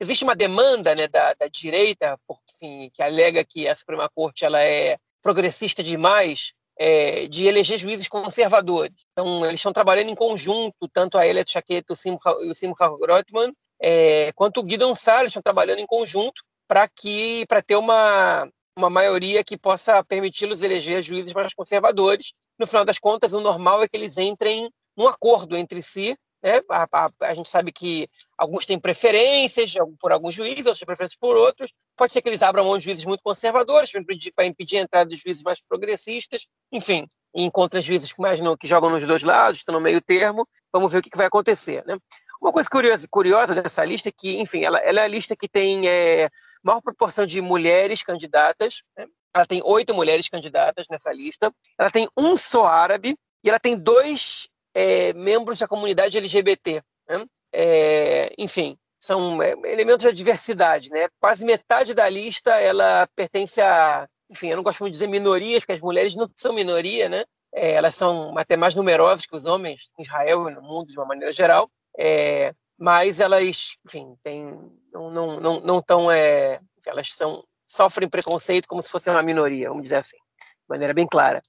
Existe uma demanda né, da, da direita, por, enfim, que alega que a Suprema Corte ela é progressista demais, é, de eleger juízes conservadores. Então, eles estão trabalhando em conjunto, tanto a Elia Chaqueta e o Simcha Grottman, é, quanto o Guidon Salles estão trabalhando em conjunto para que para ter uma, uma maioria que possa permiti-los eleger juízes mais conservadores. No final das contas, o normal é que eles entrem num acordo entre si né? A, a, a, gente sabe que alguns têm preferências por alguns juízes, outros têm preferências por outros. Pode ser que eles abram mão de juízes muito conservadores para impedir, para impedir a entrada de juízes mais progressistas. Enfim, encontra juízes que, mais no, que jogam nos dois lados, estão no meio termo. Vamos ver o que, que vai acontecer. Né? Uma coisa curiosa, curiosa dessa lista é que, enfim, ela, ela é a lista que tem é, maior proporção de mulheres candidatas. Né? Ela tem oito mulheres candidatas nessa lista. Ela tem um só árabe e ela tem dois é, membros da comunidade LGBT. Né? É, enfim, são é, elementos da diversidade. Né? Quase metade da lista ela pertence a, enfim, eu não gosto muito de dizer minorias, porque as mulheres não são minoria, né? É, elas são até mais numerosas que os homens em Israel e no mundo de uma maneira geral. É, mas elas, enfim, tem, não, não, não, não tão, é, elas são sofrem preconceito como se fosse uma minoria, vamos dizer assim, de maneira bem clara.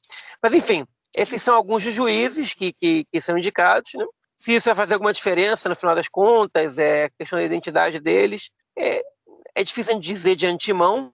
Mas, enfim, esses são alguns dos juízes que, que, que são indicados. Né? Se isso vai fazer alguma diferença no final das contas, é questão da identidade deles, é, é difícil dizer de antemão,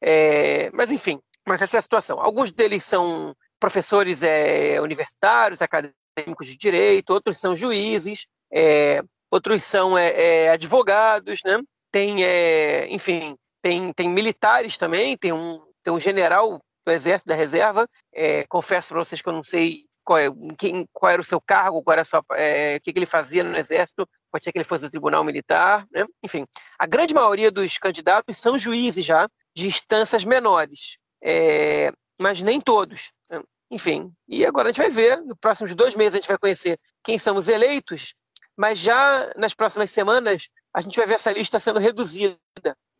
é, mas enfim, mas essa é a situação. Alguns deles são professores é, universitários, acadêmicos de direito, outros são juízes, é, outros são é, é, advogados, né? Tem, é, enfim, tem, tem militares também, tem um, tem um general do Exército da Reserva. É, confesso para vocês que eu não sei qual, é, quem, qual, era o seu cargo, qual era sua, é, o que, que, ele fazia no Exército, pode ser que ele fosse do Tribunal Militar, né? enfim. A grande maioria dos candidatos são juízes já, de instâncias menores, é, mas nem todos. Né? Enfim, e agora a gente vai ver, nos próximos dois meses a gente vai conhecer quem são os eleitos, mas já nas próximas semanas a gente vai ver essa lista sendo reduzida.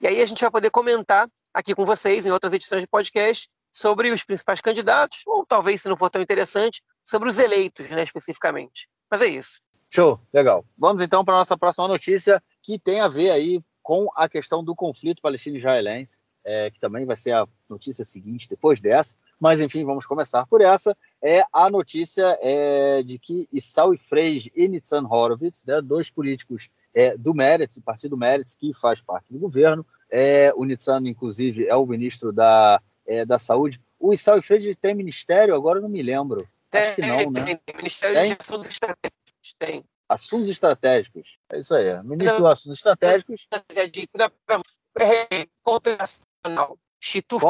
E aí a gente vai poder comentar aqui com vocês, em outras edições de podcast, sobre os principais candidatos, ou talvez, se não for tão interessante, sobre os eleitos, né, especificamente. Mas é isso. Show, legal. Vamos então para a nossa próxima notícia, que tem a ver aí com a questão do conflito palestino-israelense, é, que também vai ser a notícia seguinte depois dessa. Mas enfim, vamos começar por essa. É a notícia é, de que Issaoui Freire e Nitzan Horowitz, né, dois políticos é, do Meretz, do Partido Meretz, que faz parte do governo. É, o Nitzan, inclusive, é o ministro da, é, da Saúde. O Issaoui Freire tem ministério? Agora eu não me lembro. Tem, Acho que não, né? Tem, tem Ministério tem? de Assuntos Estratégicos. Tem. Assuntos Estratégicos. É isso aí. Ministro dos Assuntos Estratégicos. Cooperacional.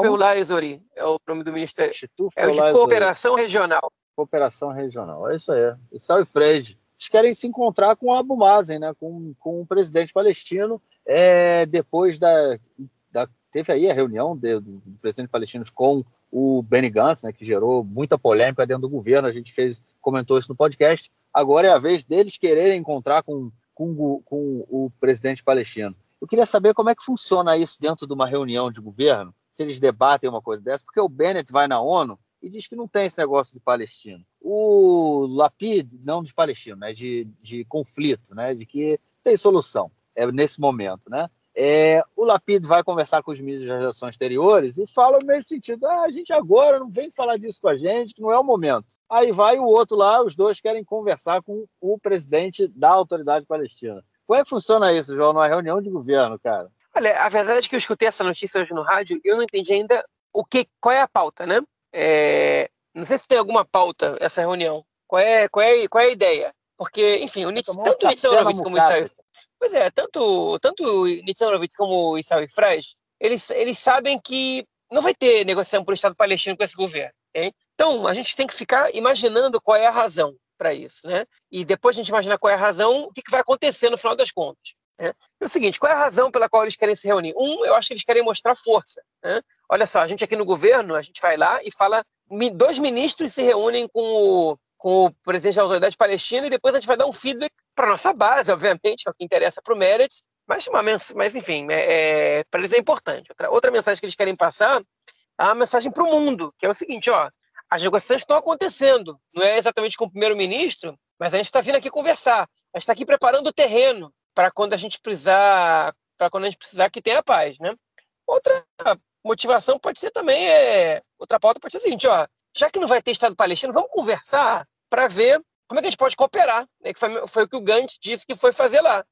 Peulah Ezori é o nome do ministério. Instituto é o de Cooperação Regional. Cooperação Regional, é isso aí. Issaoui Freire eles querem se encontrar com Abu Mazen, né, com, com o presidente palestino, é, depois da, da, Teve aí a reunião de, do, do presidente palestino com o Benny Gantz, né, que gerou muita polêmica dentro do governo, a gente fez, comentou isso no podcast. Agora é a vez deles quererem encontrar com, com, com o presidente palestino. Eu queria saber como é que funciona isso dentro de uma reunião de governo, se eles debatem uma coisa dessa, porque o Bennett vai na ONU e diz que não tem esse negócio de palestino. O Lapid, não de palestino, né, de, de conflito, né, de que tem solução é, nesse momento. Né? É, o Lapid vai conversar com os ministros das relações exteriores e fala no mesmo sentido: ah, a gente agora não vem falar disso com a gente, que não é o momento. Aí vai o outro lá, os dois querem conversar com o presidente da autoridade palestina. Como é que funciona isso, João, numa reunião de governo, cara? Olha, a verdade é que eu escutei essa notícia hoje no rádio e eu não entendi ainda o que, qual é a pauta, né? É, não sei se tem alguma pauta essa reunião. Qual é, qual é, qual é a ideia? Porque, enfim, o Nietzsche, tanto o Nietzsche Horowitz como o Isai, pois é, tanto, tanto o Nietzsche Horowitz como o Isai Fraz, eles, eles sabem que não vai ter negociação por Estado palestino com esse governo. Okay? Então, a gente tem que ficar imaginando qual é a razão para isso, né? E depois a gente imaginar qual é a razão, o que, que vai acontecer no final das contas. Né? É o seguinte, qual é a razão pela qual eles querem se reunir? Um, eu acho que eles querem mostrar força. Né? Olha só, a gente aqui no governo, a gente vai lá e fala, dois ministros se reúnem com o, com o presidente da autoridade palestina e depois a gente vai dar um feedback para nossa base, obviamente, é o que interessa para o Meretz, mas, uma mas enfim, é, é para eles é importante. Outra, outra mensagem que eles querem passar é uma mensagem para o mundo, que é o seguinte, ó, as negociações estão acontecendo, não é exatamente com o primeiro-ministro, mas a gente está vindo aqui conversar, a gente está aqui preparando o terreno para quando a gente precisar, para quando a gente precisar que tenha paz, né? Outra motivação pode ser também é outra pauta pode ser a seguinte, ó, já que não vai ter Estado palestino, vamos conversar para ver como é que a gente pode cooperar, né? Que foi, foi o que o Gantz disse que foi fazer lá,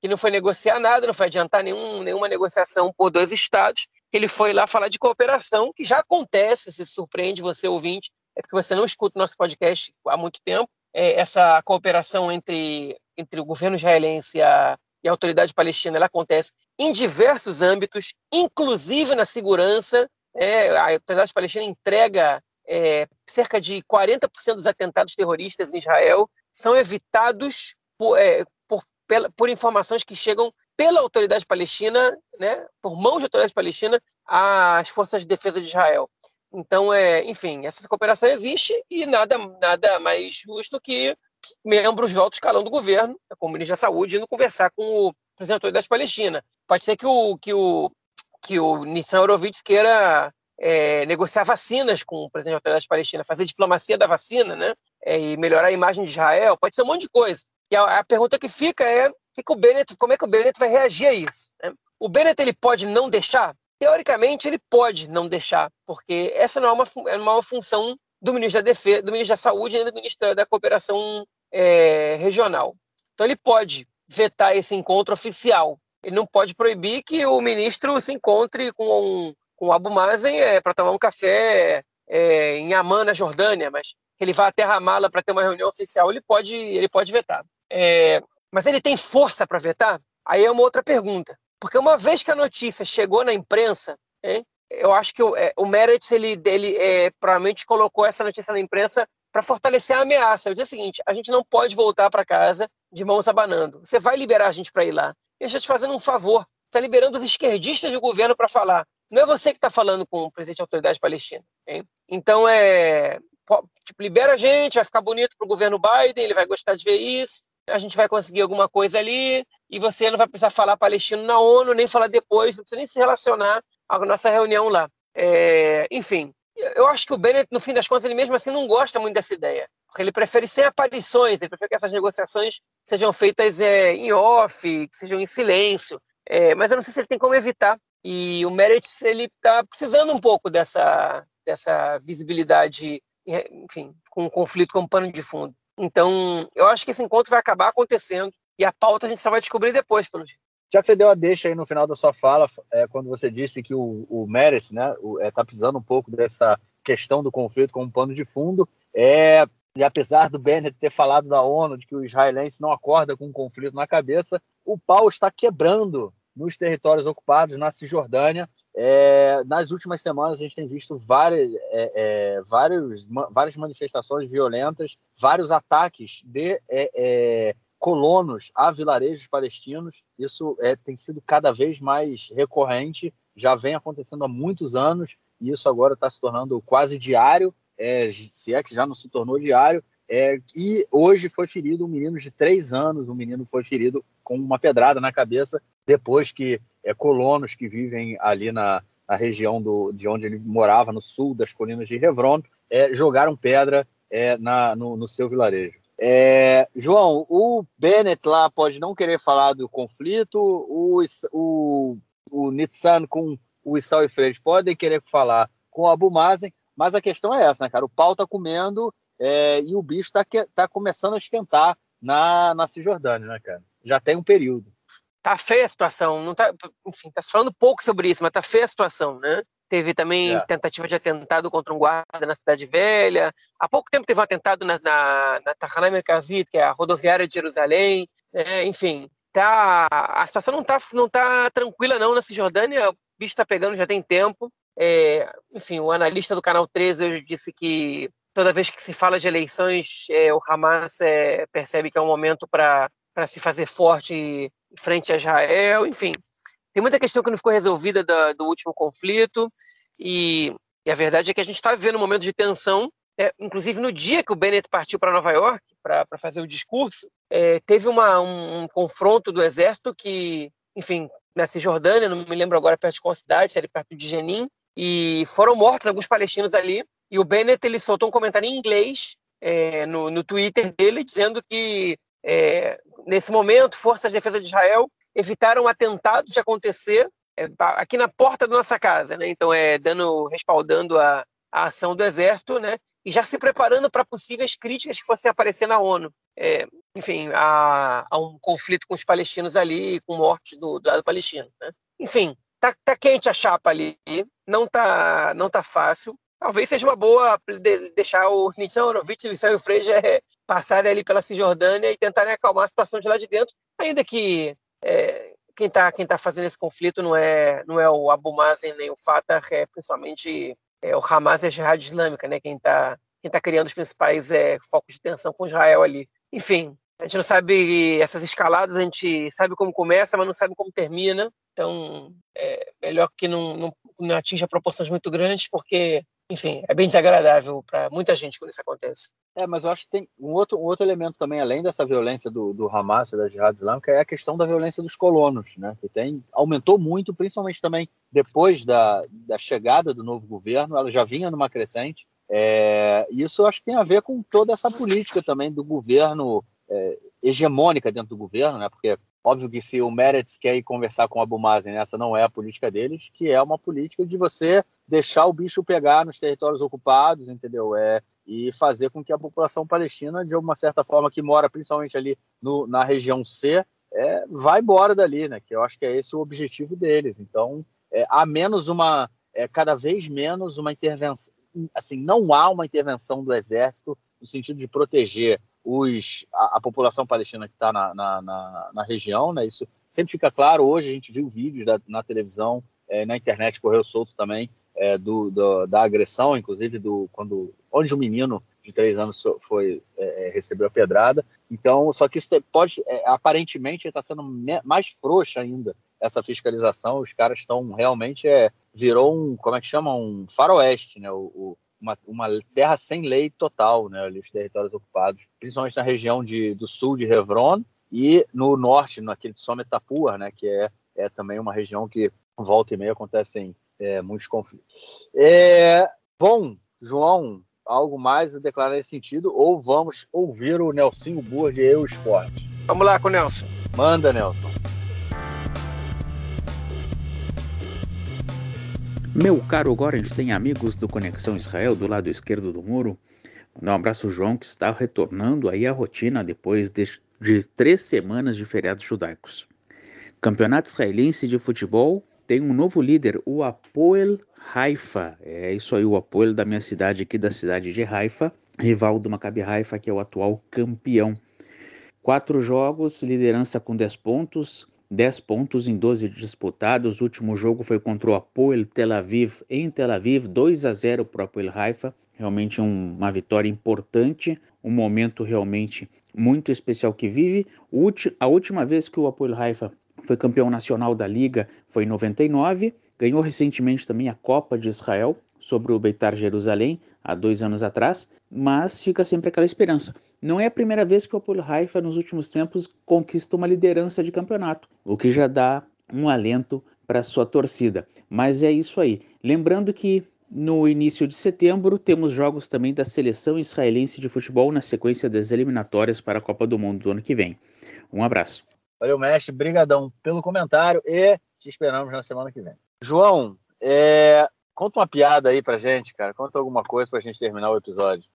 que não foi negociar nada, não foi adiantar nenhum, nenhuma negociação por dois estados, ele foi lá falar de cooperação, que já acontece, se surpreende você ouvinte, é porque você não escuta o nosso podcast há muito tempo, é, essa cooperação entre entre o governo israelense e a, e a autoridade palestina ela acontece em diversos âmbitos, inclusive na segurança. É, a autoridade palestina entrega é, cerca de 40% dos atentados terroristas em Israel são evitados por, é, por, por informações que chegam pela autoridade palestina, né, por mãos da autoridade palestina, às forças de defesa de Israel. Então, é, enfim, essa cooperação existe e nada, nada mais justo que membros de alto escalão do governo, como ministro da Saúde, indo conversar com o presidente da autoridade palestina. Pode ser que o, que o, que o Nissan Horowitz queira é, negociar vacinas com o presidente da autoridade palestina, fazer diplomacia da vacina, né? É, e melhorar a imagem de Israel, pode ser um monte de coisa. E a, a pergunta que fica é que que o Bennett, como é que o Bennett vai reagir a isso? Né? O Bennett ele pode não deixar teoricamente, ele pode não deixar, porque essa não é uma, é uma função do ministro da Defesa, do ministro da Saúde nem do ministro da Cooperação é, Regional. Então, ele pode vetar esse encontro oficial. Ele não pode proibir que o ministro se encontre com, com o Abu Mazen é, para tomar um café é, em Amman, na Jordânia, mas que ele vá até Ramala para ter uma reunião oficial, ele pode, ele pode vetar. É, mas ele tem força para vetar? Aí é uma outra pergunta. Porque uma vez que a notícia chegou na imprensa, hein, eu acho que o, é, o Meretz, ele, ele é, provavelmente colocou essa notícia na imprensa para fortalecer a ameaça. Eu disse o seguinte: a gente não pode voltar para casa de mãos abanando. Você vai liberar a gente para ir lá. E a gente te fazendo um favor. Está liberando os esquerdistas do governo para falar. Não é você que está falando com o presidente da autoridade palestina. Hein? Então, é, tipo, libera a gente, vai ficar bonito para o governo Biden, ele vai gostar de ver isso, a gente vai conseguir alguma coisa ali, e você não vai precisar falar palestino na ONU, nem falar depois, não precisa nem se relacionar à nossa reunião lá. É, enfim, eu acho que o Bennett, no fim das contas, ele mesmo assim não gosta muito dessa ideia, porque ele prefere sem aparições, ele prefere que essas negociações sejam feitas é, em off, que sejam em silêncio, é, mas eu não sei se ele tem como evitar. E o Meredith, ele está precisando um pouco dessa, dessa visibilidade enfim, com um conflito como pano de fundo. Então, eu acho que esse encontro vai acabar acontecendo e a pauta a gente só vai descobrir depois, pelo jeito. Já que você deu a deixa aí no final da sua fala, é, quando você disse que o, o né, está é, precisando um pouco dessa questão do conflito como pano de fundo, é, e apesar do Bennett ter falado da ONU de que o israelense não acorda com um conflito na cabeça, o pau está quebrando nos territórios ocupados na Cisjordânia é, nas últimas semanas a gente tem visto várias, é, é, vários, várias manifestações violentas, vários ataques de é, é, colonos a vilarejos palestinos. Isso é, tem sido cada vez mais recorrente, já vem acontecendo há muitos anos, e isso agora está se tornando quase diário, se é que já não se tornou diário. E hoje foi ferido um menino de três anos, um menino foi ferido com uma pedrada na cabeça depois que é, colonos que vivem ali na, na região do, de onde ele morava, no sul das colinas de Hebron, é, jogaram pedra é, na, no, no, seu vilarejo. É, João, o Bennett lá pode não querer falar do conflito, o, o, o Nitsan com o Issal e Freire podem querer falar com o Abu Mazen, mas a questão é essa, né, cara? O pau tá comendo é, e o bicho tá, tá começando a esquentar na, na Cisjordânia, né, cara? Já tem um período tá feia a situação, não tá, enfim, tá falando pouco sobre isso, mas tá feia a situação, né? Teve também é. tentativa de atentado contra um guarda na Cidade Velha. Há pouco tempo teve um atentado na, na, na Tahana Merkazit, que é a rodoviária de Jerusalém. É, enfim, tá, a situação não tá, não tá tranquila não na Cisjordânia. O bicho tá pegando já tem tempo. É, enfim, o analista do Canal 13 hoje disse que toda vez que se fala de eleições, é, o Hamas é, percebe que é um momento para se fazer forte frente a Israel, enfim. Tem muita questão que não ficou resolvida do, último conflito, e, e, a verdade é que a gente está vivendo um momento de tensão. É, inclusive, no dia que o Bennett partiu para Nova York para fazer o discurso, é, teve uma, um, um, confronto do exército que, enfim, na Cisjordânia, não me lembro agora perto de qual cidade, era perto de Jenin, e foram mortos alguns palestinos ali. E o Bennett ele soltou um comentário em inglês é, no, no Twitter dele, dizendo que é, nesse momento, forças de defesa de Israel evitaram um atentado de acontecer é, aqui na porta da nossa casa, né? Então, é dando, respaldando a, a ação do exército, né? E já se preparando para possíveis críticas que fossem aparecer na ONU. É, enfim, há, há, um conflito com os palestinos ali, com morte do, do lado palestino. Né? Enfim, tá, tá quente a chapa ali, não tá, não tá fácil. Talvez seja uma boa deixar o Nitsan Horowitz e o Luciano Freire passarem ali pela Cisjordânia e tentarem acalmar a situação de lá de dentro, ainda que é, quem está quem tá fazendo esse conflito não é, não é o Abu Mazen nem o Fatah, é principalmente é, o Hamas e a Jihad Islâmica, né? quem está quem tá criando os principais é, focos de tensão com Israel ali. Enfim, a gente não sabe essas escaladas, a gente sabe como começa, mas não sabe como termina. Então, é melhor que não, não, não atinja proporções muito grandes, porque enfim, é bem desagradável para muita gente quando isso acontece. É, mas eu acho que tem um outro, um outro elemento também, além dessa violência do, do Hamas e da Jihad Islâmica, é a questão da violência dos colonos, né? Que tem, aumentou muito, principalmente também depois da, da chegada do novo governo, ela já vinha numa crescente. É, isso eu acho que tem a ver com toda essa política também do governo é, hegemônica dentro do governo, né? Porque Óbvio que se o Meretz quer ir conversar com o Abu Mazen, essa não é a política deles, que é uma política de você deixar o bicho pegar nos territórios ocupados, entendeu? É, e fazer com que a população palestina, de uma certa forma, que mora principalmente ali no, na região C, é, vá embora dali, né? Que eu acho que é esse o objetivo deles. Então, é, há menos uma, é, cada vez menos uma intervenção, assim, não há uma intervenção do exército no sentido de proteger os, a, a população palestina que está na, na, na, na, região, né? Isso sempre fica claro. Hoje a gente viu vídeos da, na televisão, é, na internet correu solto também é, do, do, da agressão, inclusive do quando onde o um menino de três anos foi é, recebeu a pedrada. Então, só que isso pode aparentemente está sendo mais frouxa ainda essa fiscalização. Os caras estão realmente é, virou um como é que chama um faroeste, né? O, o uma, uma, terra sem lei total, né, ali os territórios ocupados, principalmente na região de, do sul de Hebron e no norte, naquele de Sometapur, né, que é, é também uma região que volta e meia acontecem é, muitos conflitos. É, bom, João, algo mais a declarar nesse sentido ou vamos ouvir o Nelson Burr de Eu Esporte? Vamos lá com o Nelson. Manda, Nelson. Meu caro gente tem amigos do Conexão Israel do lado esquerdo do muro. Um abraço, João, que está retornando aí à rotina depois de, de três semanas de feriados judaicos. Campeonato israelense de futebol tem um novo líder, o Apoel Haifa. É isso aí, o Apoel da minha cidade aqui, da cidade de Haifa, rival do Maccabi Haifa, que é o atual campeão. Quatro jogos, liderança com 10 pontos, 10 pontos em 12 disputados. O último jogo foi contra o Apoel Tel Aviv em Tel Aviv, 2 a 0 para o Apoel Haifa. Realmente um, uma vitória importante, um momento realmente muito especial que vive. A última vez que o Apoel Haifa foi campeão nacional da liga foi em 99. Ganhou recentemente também a Copa de Israel sobre o Beitar Jerusalém há dois anos atrás, mas fica sempre aquela esperança. Não é a primeira vez que o Apolo Haifa nos últimos tempos conquista uma liderança de campeonato, o que já dá um alento para sua torcida. Mas é isso aí. Lembrando que no início de setembro temos jogos também da seleção israelense de futebol na sequência das eliminatórias para a Copa do Mundo do ano que vem. Um abraço. Valeu, mestre. Brigadão pelo comentário e te esperamos na semana que vem. João, é... conta uma piada aí pra gente, cara. Conta alguma coisa pra gente terminar o episódio.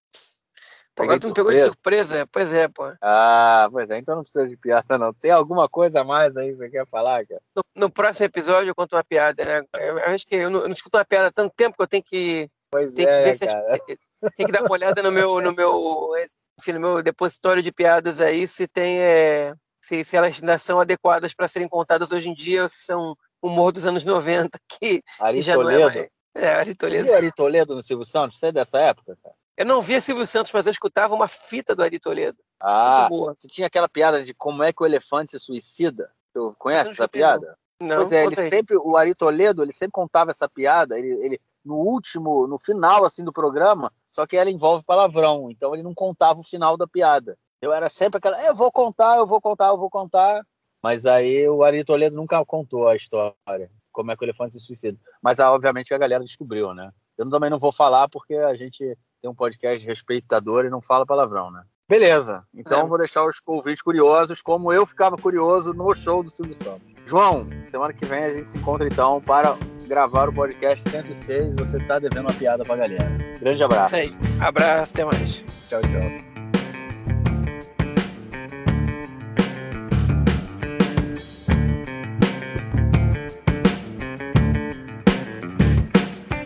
Pô, agora tu me pegou de surpresa. Pois é, pô. Ah, pois é. Então não precisa de piada, não. Tem alguma coisa a mais aí que você quer falar, cara? No, no próximo episódio eu conto uma piada, né? Eu, eu acho que eu não, eu não, escuto uma piada há tanto tempo que eu tenho que. Pois tenho é, que ver cara. se, tem que dar uma olhada no meu, no meu, enfim, no meu depositório de piadas aí, se tem. É, se, se elas ainda são adequadas para serem contadas hoje em dia, ou se são humor dos anos 90, que, Ari que já Toledo. não é mais. É, Ari Toledo. E Ari Toledo no Silvio Santos? Você é dessa época, cara? Eu não via Silvio Santos, mas eu escutava uma fita do Ari Toledo. Ah, você tinha aquela piada de como é que o elefante se suicida? Tu conhece essa piada? Não, pois é, ele sempre, o Ari Toledo, ele sempre contava essa piada, ele, ele, no último, no final assim do programa, só que ela envolve palavrão, então ele não contava o final da piada. Eu era sempre aquela, eu vou contar, eu vou contar, eu vou contar. Mas aí o Ari Toledo nunca contou a história, como é que o elefante se suicida. Mas ah, obviamente a galera descobriu, né? Eu também não vou falar porque a gente tem um podcast respeitador e não fala palavrão, né? Beleza, então é. vou deixar os ouvintes curiosos, como eu ficava curioso no show do Silvio Santos. João, semana que vem a gente se encontra então para gravar o podcast 106. Você tá devendo uma piada pra galera. Grande abraço. Aí. Abraço, até mais. Tchau, tchau.